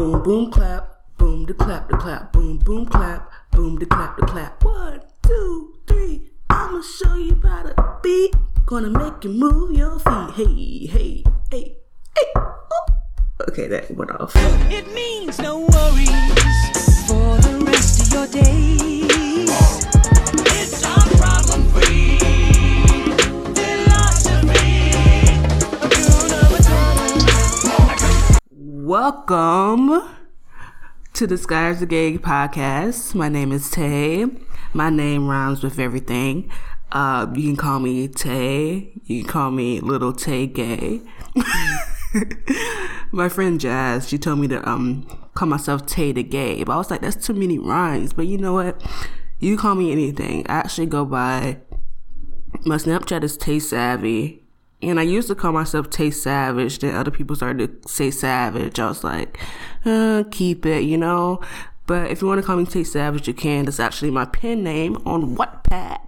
boom, boom, clap, boom, the clap, the clap, boom, boom, clap, boom, the clap, the clap. One, two, three. I'ma show you about a beat. Gonna make you move your feet. Hey, hey, hey, hey. Oh. Okay, that went off. It means no worries for the rest of your days. Welcome to the Skies the Gay podcast. My name is Tay. My name rhymes with everything. Uh, you can call me Tay. You can call me Little Tay Gay. My friend Jazz, she told me to um call myself Tay the Gay, but I was like, that's too many rhymes. But you know what? You call me anything. I actually go by my Snapchat is Tay Savvy. And I used to call myself Tay Savage. Then other people started to say Savage. I was like, uh, keep it, you know. But if you want to call me Tay Savage, you can. That's actually my pen name on Wattpad.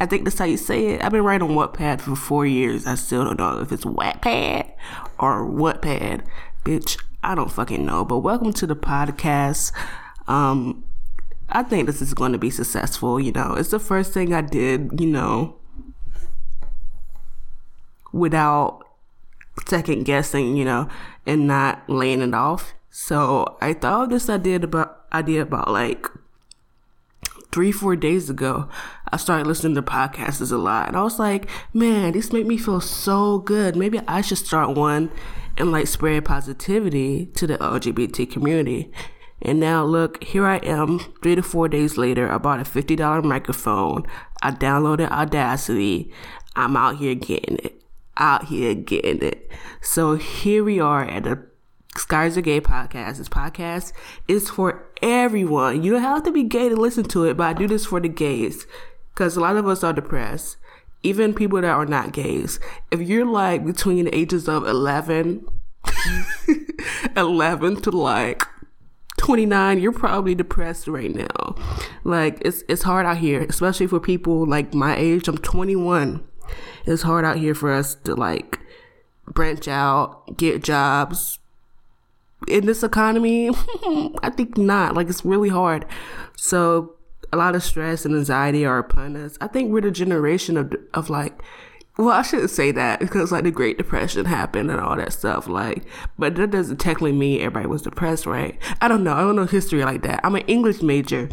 I think that's how you say it. I've been writing on Wattpad for four years. I still don't know if it's Wattpad or Wattpad. Bitch, I don't fucking know. But welcome to the podcast. Um, I think this is going to be successful. You know, it's the first thing I did, you know, without second guessing, you know, and not laying it off. So I thought of this idea about idea about like three, four days ago. I started listening to podcasts a lot, and I was like, man, this made me feel so good. Maybe I should start one and like spread positivity to the LGBT community. And now look, here I am, three to four days later. I bought a fifty dollar microphone. I downloaded Audacity. I'm out here getting it. Out here getting it. So here we are at the Skies Are Gay podcast. This podcast is for everyone. You don't have to be gay to listen to it, but I do this for the gays. Because a lot of us are depressed. Even people that are not gays. If you're like between the ages of 11, 11 to like 29, you're probably depressed right now. Like it's it's hard out here, especially for people like my age. I'm 21. It's hard out here for us to like branch out, get jobs. In this economy, I think not. Like it's really hard. So a lot of stress and anxiety are upon us. I think we're the generation of of like well, I shouldn't say that because like the Great Depression happened and all that stuff. Like, but that doesn't technically mean everybody was depressed, right? I don't know. I don't know history like that. I'm an English major.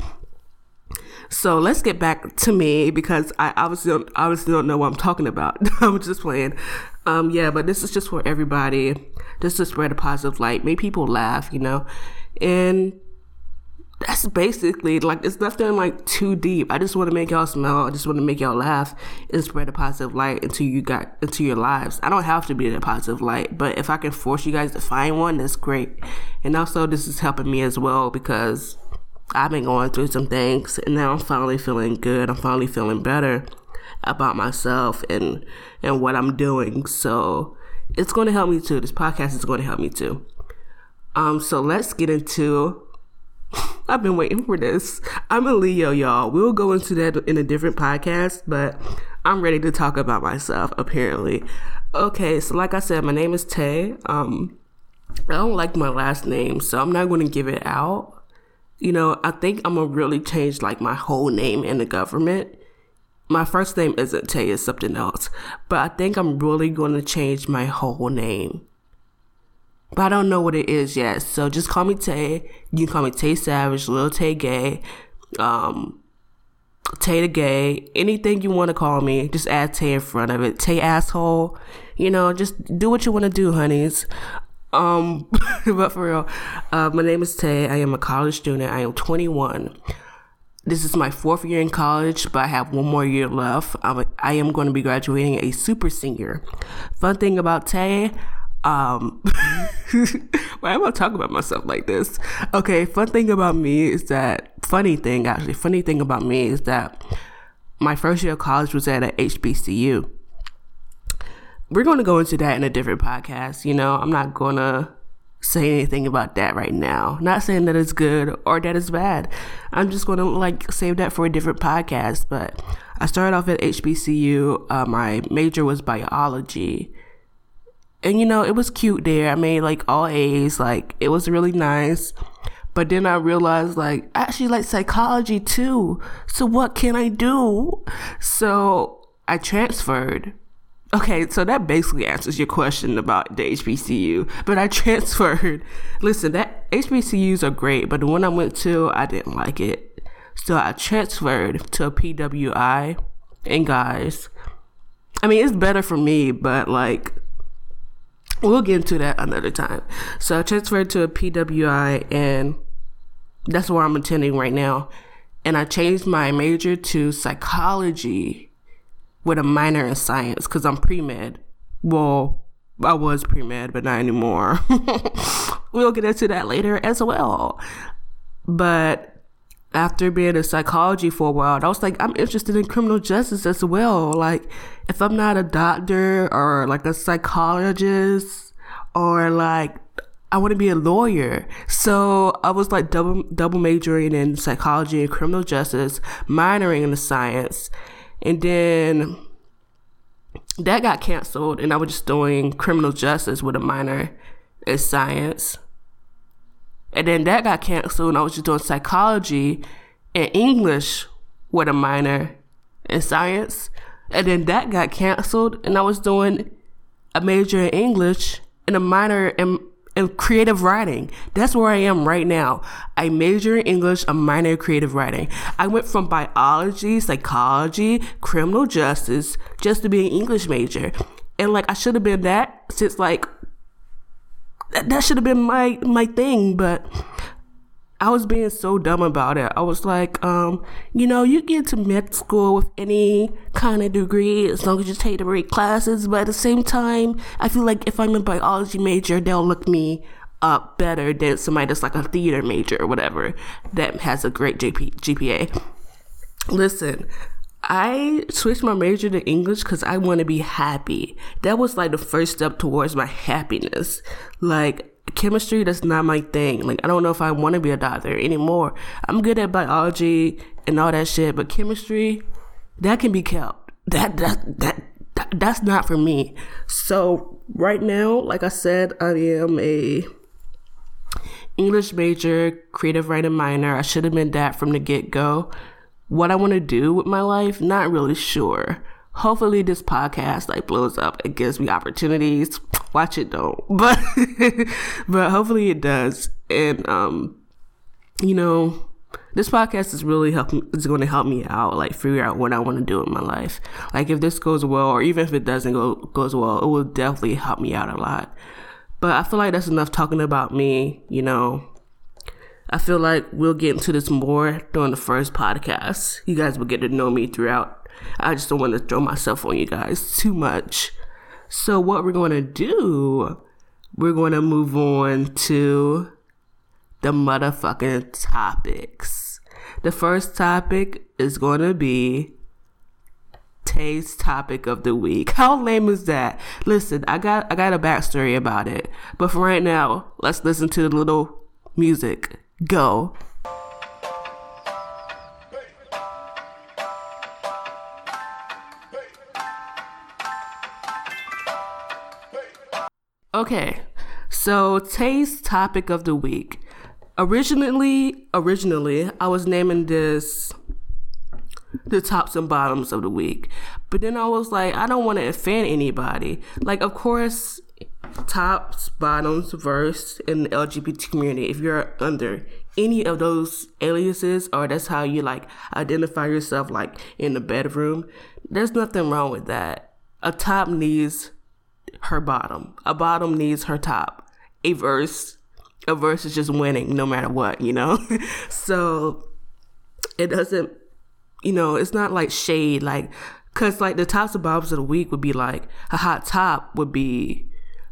So let's get back to me because I obviously don't, obviously don't know what I'm talking about. I'm just playing. Um, yeah, but this is just for everybody, just to spread a positive light, make people laugh, you know, and that's basically like it's nothing like too deep. I just want to make y'all smile. I just want to make y'all laugh and spread a positive light into you got into your lives. I don't have to be in a positive light, but if I can force you guys to find one, that's great. And also, this is helping me as well because I've been going through some things, and now I'm finally feeling good. I'm finally feeling better about myself and and what I'm doing. So it's going to help me too. This podcast is going to help me too. Um, so let's get into I've been waiting for this. I'm a Leo, y'all. We'll go into that in a different podcast, but I'm ready to talk about myself, apparently. Okay, so like I said, my name is Tay. Um, I don't like my last name, so I'm not going to give it out. You know, I think I'm gonna really change like my whole name in the government. My first name isn't Tay, it's something else. But I think I'm really to change my whole name but I don't know what it is yet. So just call me Tay. You can call me Tay Savage, Little Tay Gay, um, Tay the Gay, anything you want to call me. Just add Tay in front of it. Tay asshole. You know, just do what you want to do, honeys. Um, but for real, uh, my name is Tay. I am a college student. I am 21. This is my fourth year in college, but I have one more year left. I'm am going to be graduating a super senior. Fun thing about Tay, um, why am I talking about myself like this? Okay, fun thing about me is that, funny thing actually, funny thing about me is that my first year of college was at a HBCU. We're going to go into that in a different podcast. You know, I'm not going to say anything about that right now. Not saying that it's good or that it's bad. I'm just going to like save that for a different podcast. But I started off at HBCU. Uh, my major was biology And you know, it was cute there. I made like all A's. Like it was really nice. But then I realized like I actually like psychology too. So what can I do? So I transferred. Okay, so that basically answers your question about the HBCU. But I transferred. Listen, that HBCUs are great, but the one I went to, I didn't like it. So I transferred to a PWI. And guys, I mean, it's better for me, but like, we'll get into that another time. So I transferred to a PWI, and that's where I'm attending right now. And I changed my major to psychology with a minor in science because I'm pre med. Well, I was pre med, but not anymore. we'll get into that later as well. But after being in psychology for a while, I was like, I'm interested in criminal justice as well. Like, if I'm not a doctor or like a psychologist or like I want to be a lawyer. So I was like double double majoring in psychology and criminal justice, minoring in the science, and then that got canceled, and I was just doing criminal justice with a minor in science. And then that got canceled, and I was just doing psychology and English with a minor in science. And then that got canceled, and I was doing a major in English and a minor in, in creative writing. That's where I am right now. I major in English, a minor in creative writing. I went from biology, psychology, criminal justice, just to be an English major. And like, I should have been that since like that, that should have been my my thing but I was being so dumb about it. I was like, um, you know, you get to med school with any kind of degree as long as you take the right classes. But at the same time, I feel like if I'm a biology major, they'll look me up better than somebody that's like a theater major or whatever that has a great GP- GPA. Listen, I switched my major to English because I want to be happy. That was like the first step towards my happiness. Like, chemistry, that's not my thing. Like, I don't know if I want to be a doctor anymore. I'm good at biology and all that shit, but chemistry, that can be kept. That, that, that, that that's not for me. So, right now, like I said, I am a English major, creative writing minor. I should have been that from the get go what I want to do with my life, not really sure. Hopefully this podcast like blows up and gives me opportunities. Watch it though. But but hopefully it does. And um you know, this podcast is really helping is going to help me out like figure out what I want to do in my life. Like if this goes well or even if it doesn't go goes well, it will definitely help me out a lot. But I feel like that's enough talking about me, you know, I feel like we'll get into this more during the first podcast. You guys will get to know me throughout. I just don't want to throw myself on you guys too much. So, what we're going to do, we're going to move on to the motherfucking topics. The first topic is going to be Tay's topic of the week. How lame is that? Listen, I got I got a backstory about it, but for right now, let's listen to the little music. Go. Okay, so today's topic of the week. Originally, originally, I was naming this the tops and bottoms of the week, but then I was like, I don't want to offend anybody. Like, of course, tops, bottoms, verse in the LGBT community. If you're under any of those aliases or that's how you like identify yourself like in the bedroom, there's nothing wrong with that. A top needs her bottom. A bottom needs her top. A verse a verse is just winning no matter what, you know? so it doesn't you know, it's not like shade like cuz like the tops and bottoms of the week would be like a hot top would be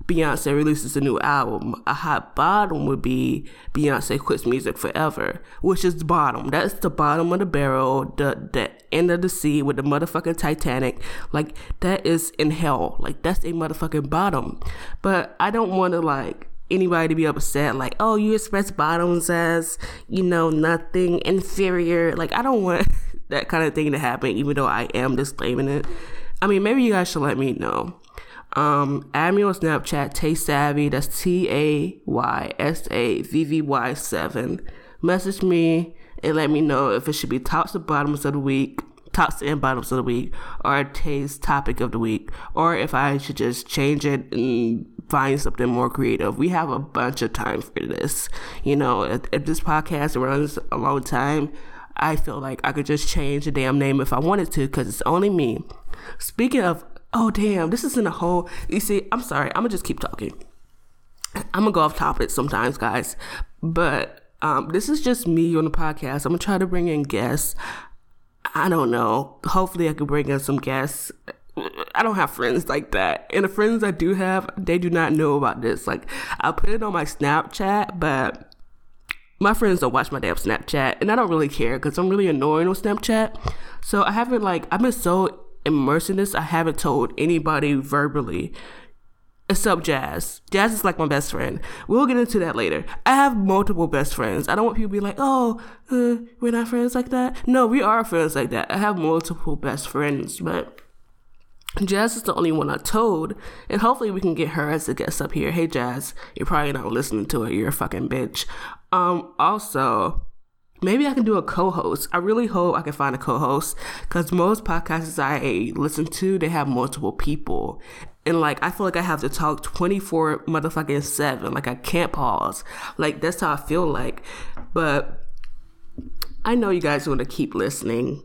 Beyonce releases a new album. A hot bottom would be Beyonce quits music forever, which is the bottom. That's the bottom of the barrel, the the end of the sea with the motherfucking Titanic. Like that is in hell. Like that's a motherfucking bottom. But I don't want to like anybody to be upset like oh you express bottoms as you know nothing inferior like i don't want that kind of thing to happen even though i am disclaiming it i mean maybe you guys should let me know Um, add me on Snapchat, Tay Savvy. That's T A Y S A V V Y seven. Message me and let me know if it should be tops or bottoms of the week, tops and bottoms of the week, or Tay's topic of the week, or if I should just change it and find something more creative. We have a bunch of time for this. You know, if, if this podcast runs a long time, I feel like I could just change the damn name if I wanted to because it's only me. Speaking of, oh damn, this isn't a whole. You see, I'm sorry. I'm gonna just keep talking. I'm gonna go off topic sometimes, guys, but um, this is just me on the podcast. I'm gonna try to bring in guests. I don't know. Hopefully, I can bring in some guests. I don't have friends like that, and the friends I do have, they do not know about this. Like, I put it on my Snapchat, but my friends don't watch my damn Snapchat, and I don't really care because I'm really annoying on Snapchat. So I haven't like I've been so immersed in this, I haven't told anybody verbally, except Jazz. Jazz is like my best friend. We'll get into that later. I have multiple best friends. I don't want people to be like, oh, uh, we're not friends like that. No, we are friends like that. I have multiple best friends, but. Jazz is the only one I told, and hopefully we can get her as a guest up here. Hey Jazz, you're probably not listening to it. You're a fucking bitch. Um, also, maybe I can do a co-host. I really hope I can find a co-host because most podcasts I listen to they have multiple people, and like I feel like I have to talk twenty four motherfucking seven. Like I can't pause. Like that's how I feel like. But I know you guys want to keep listening.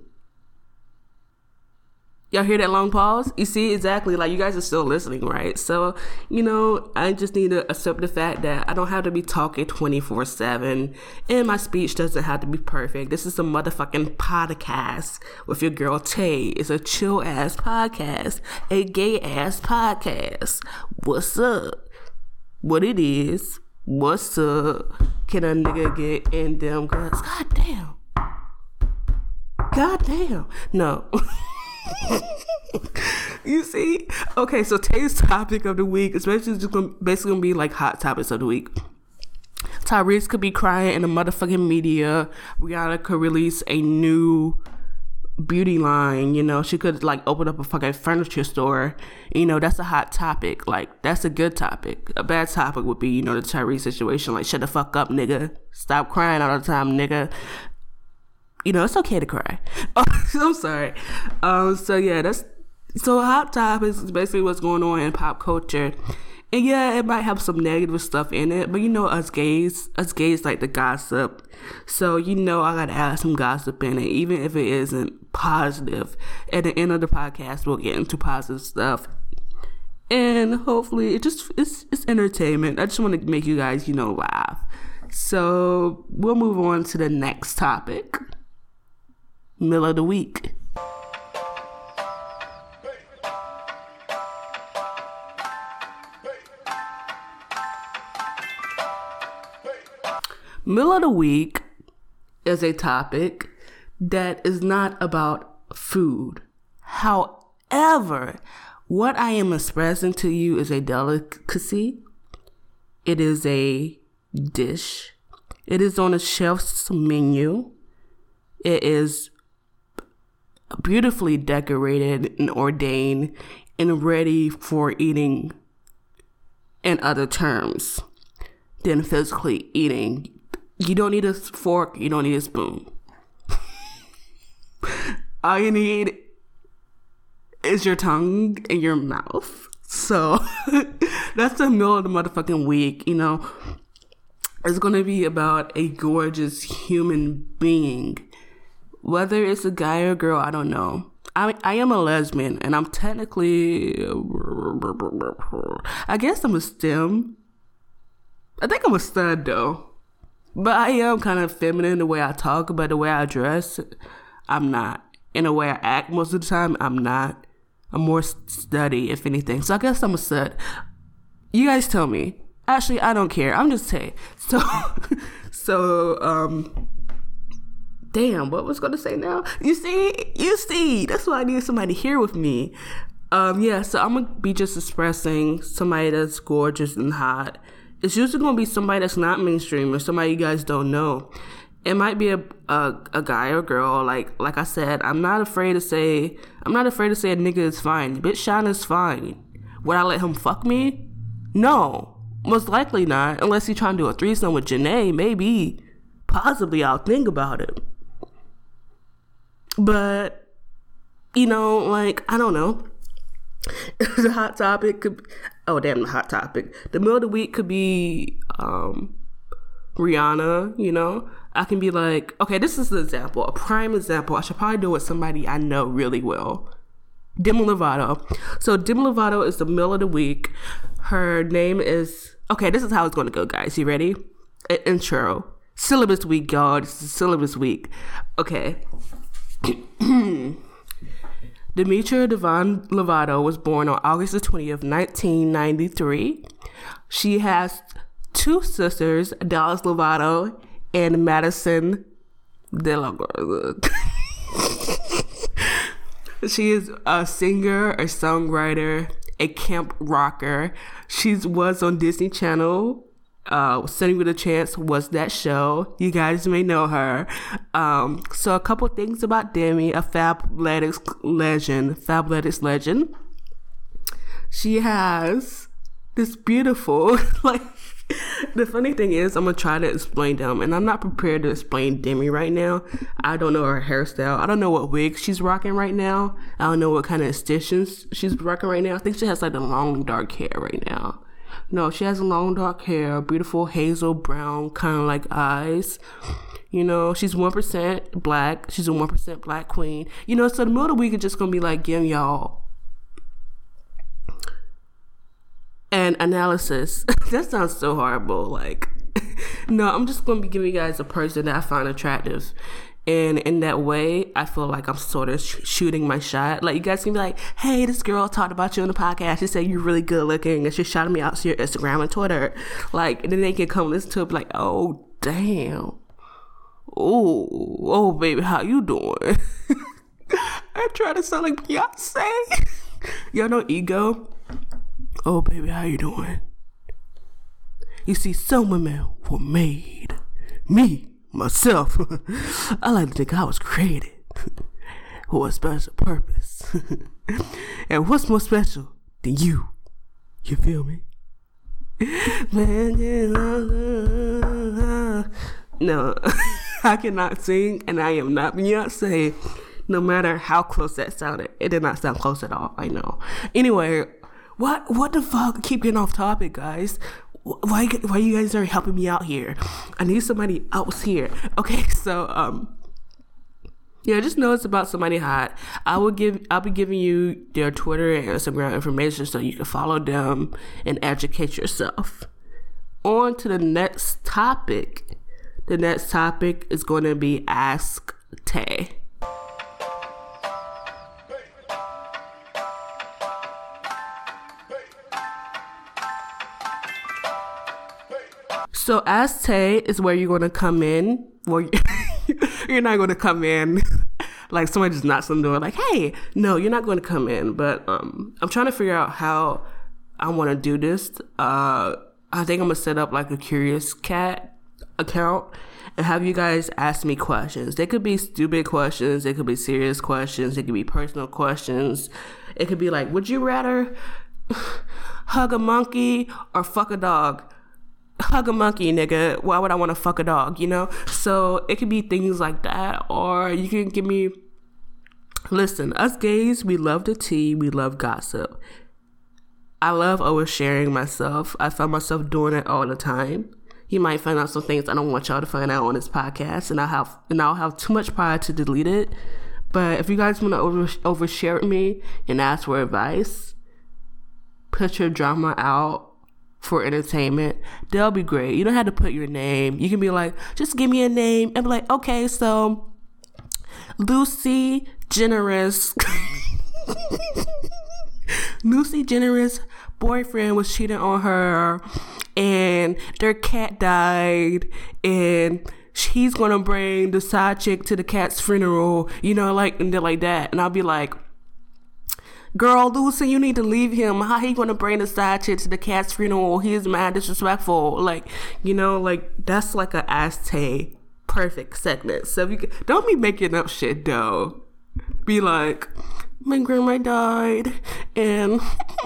Y'all hear that long pause? You see, exactly, like you guys are still listening, right? So, you know, I just need to accept the fact that I don't have to be talking 24 7, and my speech doesn't have to be perfect. This is a motherfucking podcast with your girl Tay. It's a chill ass podcast, a gay ass podcast. What's up? What it is? What's up? Can a nigga get in them guts? God damn. God damn. No. you see? Okay, so today's topic of the week, especially just gonna, basically gonna be like hot topics of the week. Tyrese could be crying in the motherfucking media. Rihanna could release a new beauty line. You know, she could like open up a fucking furniture store. You know, that's a hot topic. Like, that's a good topic. A bad topic would be, you know, the Tyrese situation. Like, shut the fuck up, nigga. Stop crying all the time, nigga you know, it's okay to cry. Oh, I'm sorry. Um, so yeah, that's so hot topics is basically what's going on in pop culture. And yeah, it might have some negative stuff in it, but you know, us gays, us gays like the gossip. So you know, I gotta add some gossip in it, even if it isn't positive. At the end of the podcast, we'll get into positive stuff, and hopefully, it just it's it's entertainment. I just want to make you guys, you know, laugh. So we'll move on to the next topic. Mill of the week. Mill of the week is a topic that is not about food. However, what I am expressing to you is a delicacy. It is a dish. It is on a chef's menu. It is beautifully decorated and ordained and ready for eating in other terms than physically eating. You don't need a fork, you don't need a spoon. All you need is your tongue and your mouth. So that's the middle of the motherfucking week, you know. It's gonna be about a gorgeous human being whether it's a guy or girl, I don't know. I I am a lesbian, and I'm technically, I guess I'm a stem. I think I'm a stud though, but I am kind of feminine the way I talk, but the way I dress, I'm not. In the way I act most of the time, I'm not. I'm more studdy, if anything. So I guess I'm a stud. You guys tell me. Actually, I don't care. I'm just saying. So, so um, damn, what was to say now? You see, you see, that's why I need somebody here with me. Um, yeah, so I'm gonna be just expressing somebody that's gorgeous and hot. It's usually gonna be somebody that's not mainstream or somebody you guys don't know. It might be a, a a guy or girl. Like like I said, I'm not afraid to say I'm not afraid to say a nigga is fine. Bitch, Shine is fine. Would I let him fuck me? No, most likely not. Unless he's trying to do a threesome with Janae, maybe, possibly I'll think about it. But you know, like I don't know. the hot topic could oh damn the hot topic. The middle of the week could be um Rihanna, you know. I can be like, okay, this is an example, a prime example. I should probably do it with somebody I know really well. Demi Lovato. So Demi Lovato is the middle of the week. Her name is okay. This is how it's going to go, guys. You ready? Intro. Syllabus week, y'all. This is syllabus week. Okay. Demetria Devonne Lovato was born on August the 20th, 1993. She has two sisters, Dallas Lovato and Madison De She is a singer, a songwriter, a camp rocker. She was on Disney Channel. Uh, Sonny with a Chance was that show. You guys may know her. Um, so a couple things about Demi, a Fabletics legend, Fabletics legend. She has this beautiful, like, the funny thing is, I'm gonna try to explain them, and I'm not prepared to explain Demi right now. I don't know her hairstyle. I don't know what wig she's rocking right now. I don't know what kind of extensions she's rocking right now. I think she has like the long dark hair right now. No, she has long dark hair, beautiful hazel brown, kind of like eyes. You know, she's one percent black. She's a one percent black queen. You know, so the middle of the week is just gonna be like giving y'all and analysis. that sounds so horrible. Like, no, I'm just to be giving you guys a person that I find attractive. And in that way, I feel like I'm sort of sh- shooting my shot. Like, you guys can be like, hey, this girl talked about you on the podcast. She said you're really good looking. And she shouted me out to your Instagram and Twitter. Like, and then they can come listen to it, be like, oh, damn. Oh, oh, baby, how you doing? I try to sound like Beyonce. Y'all know ego? Oh, baby, how you doing? You see, some women were made. Me, myself, I like to think I was created for a special purpose. and what's more special than you? You feel me? No, I cannot sing, and I am not Beyonce. No matter how close that sounded, it did not sound close at all. I know. Anyway, what what the fuck? Keep getting off topic, guys. Why why you guys aren't helping me out here? I need somebody else here. Okay, so um. Yeah, just know it's about somebody hot. I will give I'll be giving you their Twitter and Instagram information so you can follow them and educate yourself. On to the next topic. The next topic is going to be Ask Tay. So Ask Tay is where you're going to come in. Well, you're not going to come in like someone just knocks on the door like, hey, no, you're not going to come in. But um, I'm trying to figure out how I want to do this. Uh, I think I'm to set up like a Curious Cat account and have you guys ask me questions. They could be stupid questions, they could be serious questions, it could be personal questions. It could be like, would you rather hug a monkey or fuck a dog? Hug a monkey, nigga. Why would I want to fuck a dog, you know? So it could be things like that. Or you can give me listen, us gays, we love the tea, we love gossip. I love oversharing myself. I find myself doing it all the time you might find out some things I don't want y'all to find out on this podcast, and I'll have and I'll have too much pride to delete it. But if you guys want to over overshare with me and ask for advice, put your drama out for entertainment. they'll be great. You don't have to put your name. You can be like, just give me a name and be like, okay, so Lucy Generous. Lucy Generous boyfriend was cheating on her and their cat died and he's gonna bring the side chick to the cat's funeral, you know, like and like that. And I'll be like, Girl, Lucy, you need to leave him. How he gonna bring the side chick to the cat's funeral? He's mad disrespectful. Like, you know, like that's like a Ask perfect segment. So you can, don't be making up shit though. be like, my grandma died and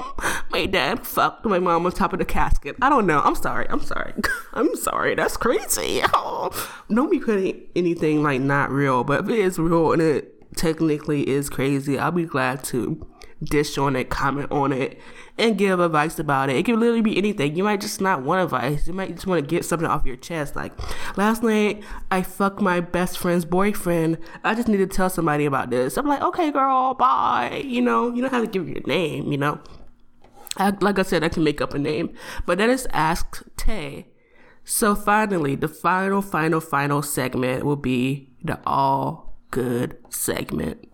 my dad fucked my mom on top of the casket. I don't know. I'm sorry. I'm sorry. I'm sorry. That's crazy. Don't be putting anything like not real, but if it is real and it technically is crazy, I'll be glad to dish on it, comment on it, and give advice about it. It can literally be anything. You might just not want advice. You might just want to get something off your chest. Like last night, I fucked my best friend's boyfriend. I just need to tell somebody about this. I'm like, okay, girl, bye. You know, you don't have to give your name. You know, I, like I said, I can make up a name, but that is Ask Tay. So finally, the final, final, final segment will be the all good segment.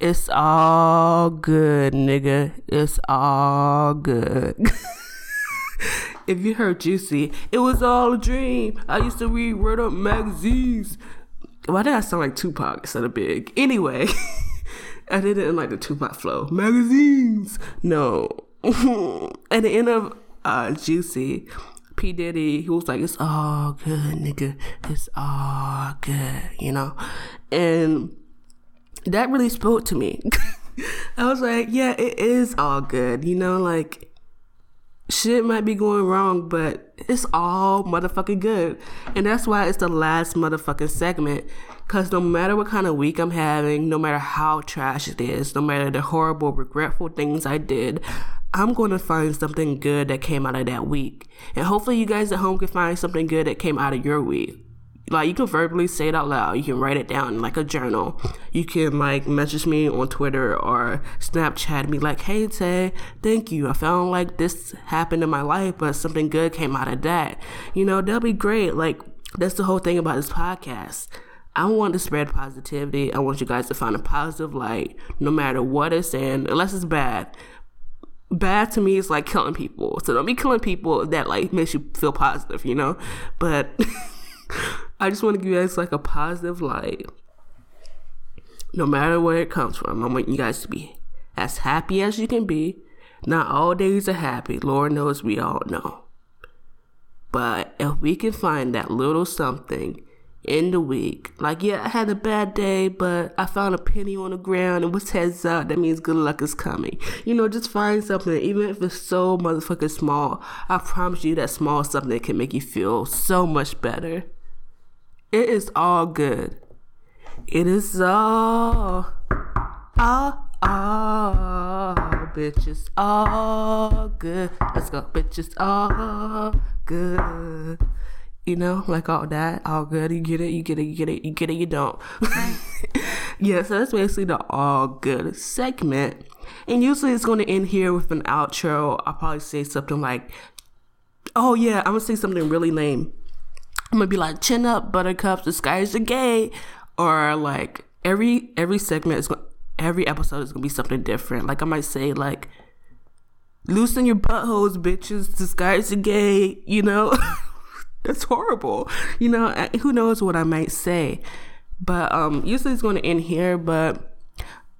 It's all good, nigga. It's all good. if you heard Juicy, it was all a dream. I used to read Word Up magazines. Why did I sound like Tupac instead of Big? Anyway, I didn't like the Tupac flow. Magazines. No. At the end of uh, Juicy, P. Diddy, he was like, it's all good, nigga. It's all good, you know? And that really spoke to me. I was like, yeah, it is all good. You know, like shit might be going wrong, but it's all motherfucking good. And that's why it's the last motherfucking segment. Cause no matter what kind of week I'm having, no matter how trash it is, no matter the horrible, regretful things I did, I'm going to find something good that came out of that week. And hopefully you guys at home can find something good that came out of your week like you can verbally say it out loud you can write it down in like a journal you can like message me on twitter or snapchat me like hey tay thank you i found like this happened in my life but something good came out of that you know that'll be great like that's the whole thing about this podcast I want to spread positivity. I want you guys to find a positive light no matter what it's in, unless it's bad. Bad to me is like killing people. So don't be killing people that like makes you feel positive, you know? But I just want to give you guys like a positive light. No matter where it comes from, I want you guys to be as happy as you can be. Not all days are happy. Lord knows we all know. But if we can find that little something in the week, like, yeah, I had a bad day, but I found a penny on the ground and what's heads up, that means good luck is coming. You know, just find something, even if it's so motherfucking small. I promise you that small something can make you feel so much better. It is all good. It is all, all, all, bitches, all good. Let's go, bitches, all good. You know, like all that, all good. You get it, you get it, you get it, you get it, you don't. yeah, so that's basically the all good segment. And usually it's going to end here with an outro. I'll probably say something like, oh yeah, I'm going to say something really lame. I'm gonna be like, chin up, buttercups, the skies are gay. Or like every every segment is going every episode is gonna be something different. Like I might say like loosen your buttholes, bitches, the skies are gay, you know? That's horrible. You know, who knows what I might say. But um usually it's gonna end here, but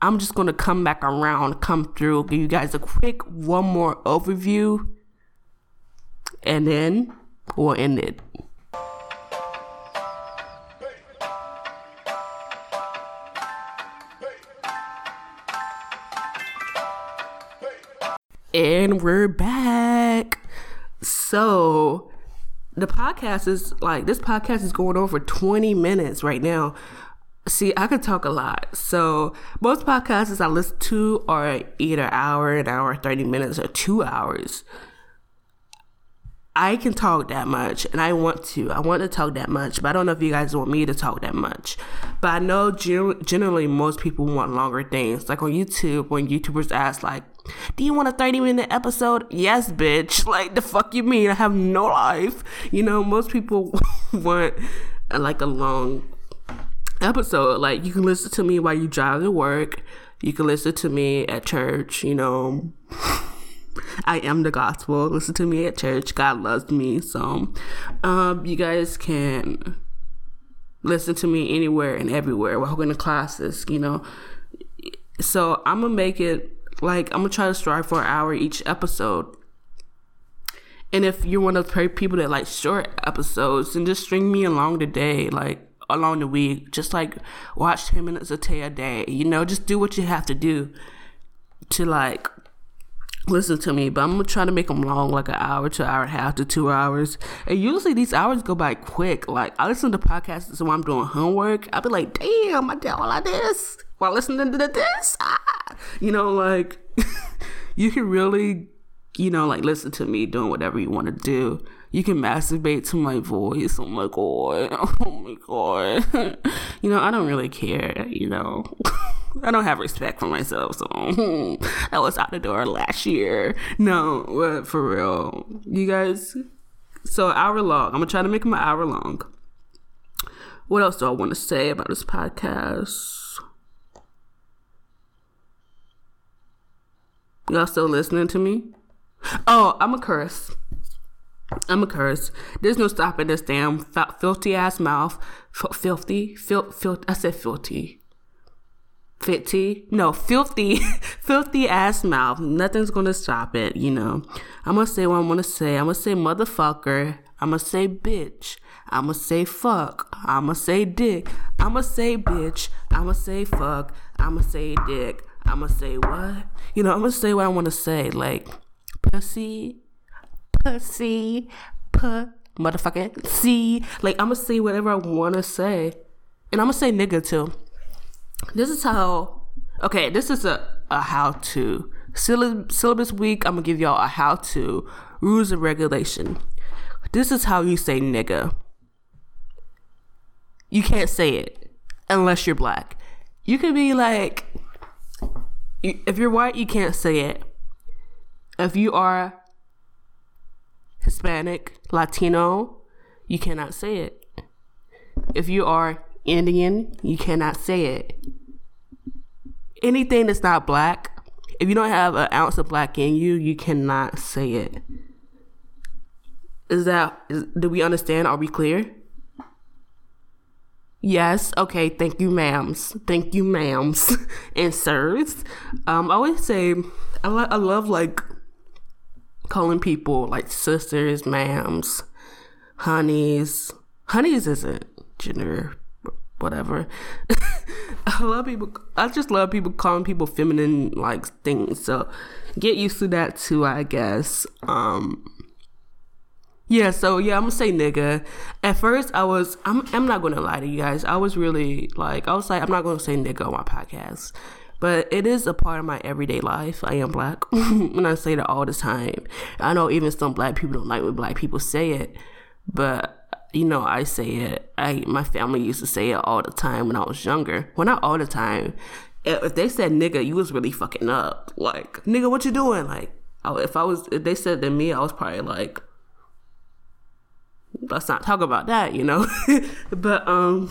I'm just gonna come back around, come through, give you guys a quick one more overview, and then we'll end it. And we're back. So, the podcast is like, this podcast is going on for 20 minutes right now. See, I could talk a lot. So, most podcasts I listen to are either hour, an hour, 30 minutes, or two hours. I can talk that much and I want to. I want to talk that much, but I don't know if you guys want me to talk that much. But I know generally most people want longer things. Like on YouTube, when YouTubers ask, like, do you want a 30 minute episode? Yes, bitch. Like, the fuck you mean? I have no life. You know, most people want like a long episode. Like, you can listen to me while you drive to work, you can listen to me at church, you know. I am the gospel. Listen to me at church. God loves me. So, um, you guys can listen to me anywhere and everywhere while we're going to classes, you know. So, I'm going to make it like, I'm to try to strive for an hour each episode. And if you're one of the people that like short episodes, then just string me along the day, like along the week. Just like watch 10 minutes of Tay a day. You know, just do what you have to do to like listen to me. But I'm gonna try to make them long, like an hour to an hour and a half to two hours. And usually these hours go by quick. Like I listen to podcasts while I'm doing homework. I'll be like, damn, I did all of this while listening to this. Ah. You know, like you can really you know, like listen to me doing whatever you want to do. You can masturbate to my voice. Oh my god. Oh my god. you know, I don't really care, you know. I don't have respect for myself, so I was out the door last year. No, but for real. You guys so hour long. I'm gonna try to make them an hour long. What else do I want to say about this podcast? Y'all still listening to me? Oh, I'm a curse. I'm a curse. There's no stopping this damn filthy ass mouth. F- filthy, fil- fil- I said filthy. Fitty? No, filthy, filthy ass mouth. Nothing's gonna stop it, you know. I'm gonna say what I'm gonna say. I'm gonna say motherfucker. I'm gonna say bitch. I'm gonna say fuck. I'm gonna say dick. I'm gonna say bitch. I'm gonna say fuck. I'm gonna say dick. I'm gonna say what? You know, I'm gonna say what I wanna say. Like, pussy, pussy, put motherfucker, see. Like I'm gonna say whatever I wanna say, and I'm gonna say nigga too. This is how. Okay, this is a a how to Syllab- syllabus week. I'm gonna give y'all a how to rules and regulation. This is how you say nigga. You can't say it unless you're black. You can be like, if you're white, you can't say it if you are Hispanic, Latino, you cannot say it. If you are Indian, you cannot say it. Anything that's not black, if you don't have an ounce of black in you, you cannot say it. Is that, is, do we understand? Are we clear? Yes. Okay. Thank you, ma'ams. Thank you, ma'ams and sirs. Um, I always say I, lo- I love like calling people like sisters, ma'ams, honeys. Honeys isn't gender, whatever. I love people. I just love people calling people feminine like things. So get used to that too, I guess. Um, yeah, so yeah, I'm gonna say nigga. At first, I was. I'm. I'm not gonna lie to you guys. I was really like. I was like, I'm not gonna say nigga on my podcast, but it is a part of my everyday life. I am black, and I say that all the time. I know even some black people don't like when black people say it, but you know, I say it. I my family used to say it all the time when I was younger. Well, not all the time. If they said nigga, you was really fucking up. Like nigga, what you doing? Like, if I was, if they said to me, I was probably like let's not talk about that, you know. but um,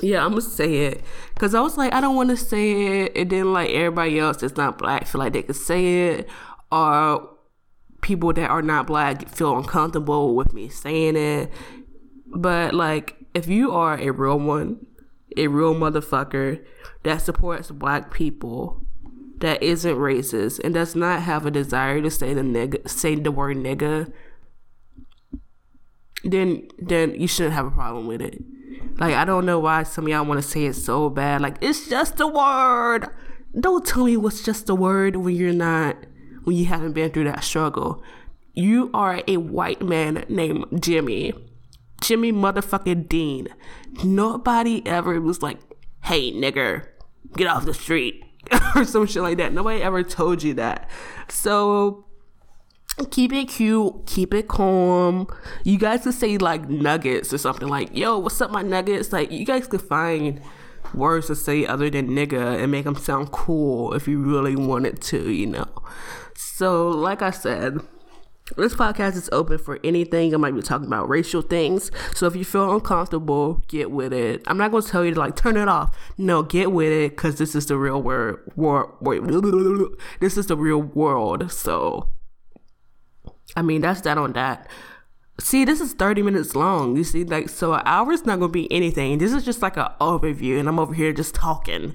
yeah, I'm gonna say it because I was like, I don't want to say it, and then like everybody else that's not black feel like they could say it, or people that are not black feel uncomfortable with me saying it. But like, if you are a real one, a real motherfucker that supports black people, that isn't racist, and does not have a desire to say the nigga, say the word nigga, then then you shouldn't have a problem with it. Like I don't know why some of y'all want to say it so bad. Like it's just a word. Don't tell me what's just a word when you're not when you haven't been through that struggle. You are a white man named Jimmy. Jimmy motherfucking Dean. Nobody ever was like, hey nigger, get off the street or some shit like that. Nobody ever told you that. So keep it cute, keep it calm. You guys could say like nuggets or something like, yo, what's up, my nuggets? Like, you guys could find words to say other than nigga and make them sound cool if you really wanted to, you know. So, like I said, this podcast is open for anything. I might be talking about racial things. So if you feel uncomfortable, get with it. I'm not going to tell you to like turn it off. No, get with it because this is the real world. This is the real world. So I mean, that's that on that. See, this is 30 minutes long. You see, like, so an hour is not going to be anything. This is just like an overview, and I'm over here just talking.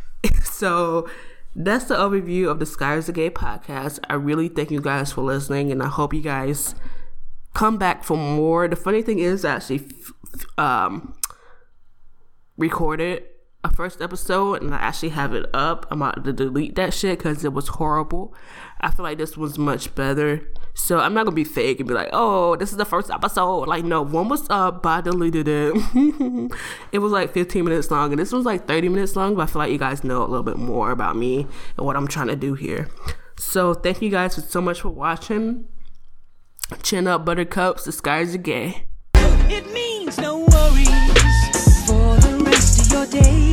so, that's the overview of the Sky is the Gay podcast. I really thank you guys for listening, and I hope you guys come back for more. The funny thing is, I actually um, recorded a first episode, and I actually have it up. I'm about to delete that shit because it was horrible. I feel like this was much better. So I'm not gonna be fake and be like, "Oh, this is the first episode." Like, no, one was up, but I deleted it. it was like 15 minutes long, and this was like 30 minutes long. But I feel like you guys know a little bit more about me and what I'm trying to do here. So thank you guys so much for watching. Chin up, buttercups. The skies are gay. It means no worries for the rest of your days.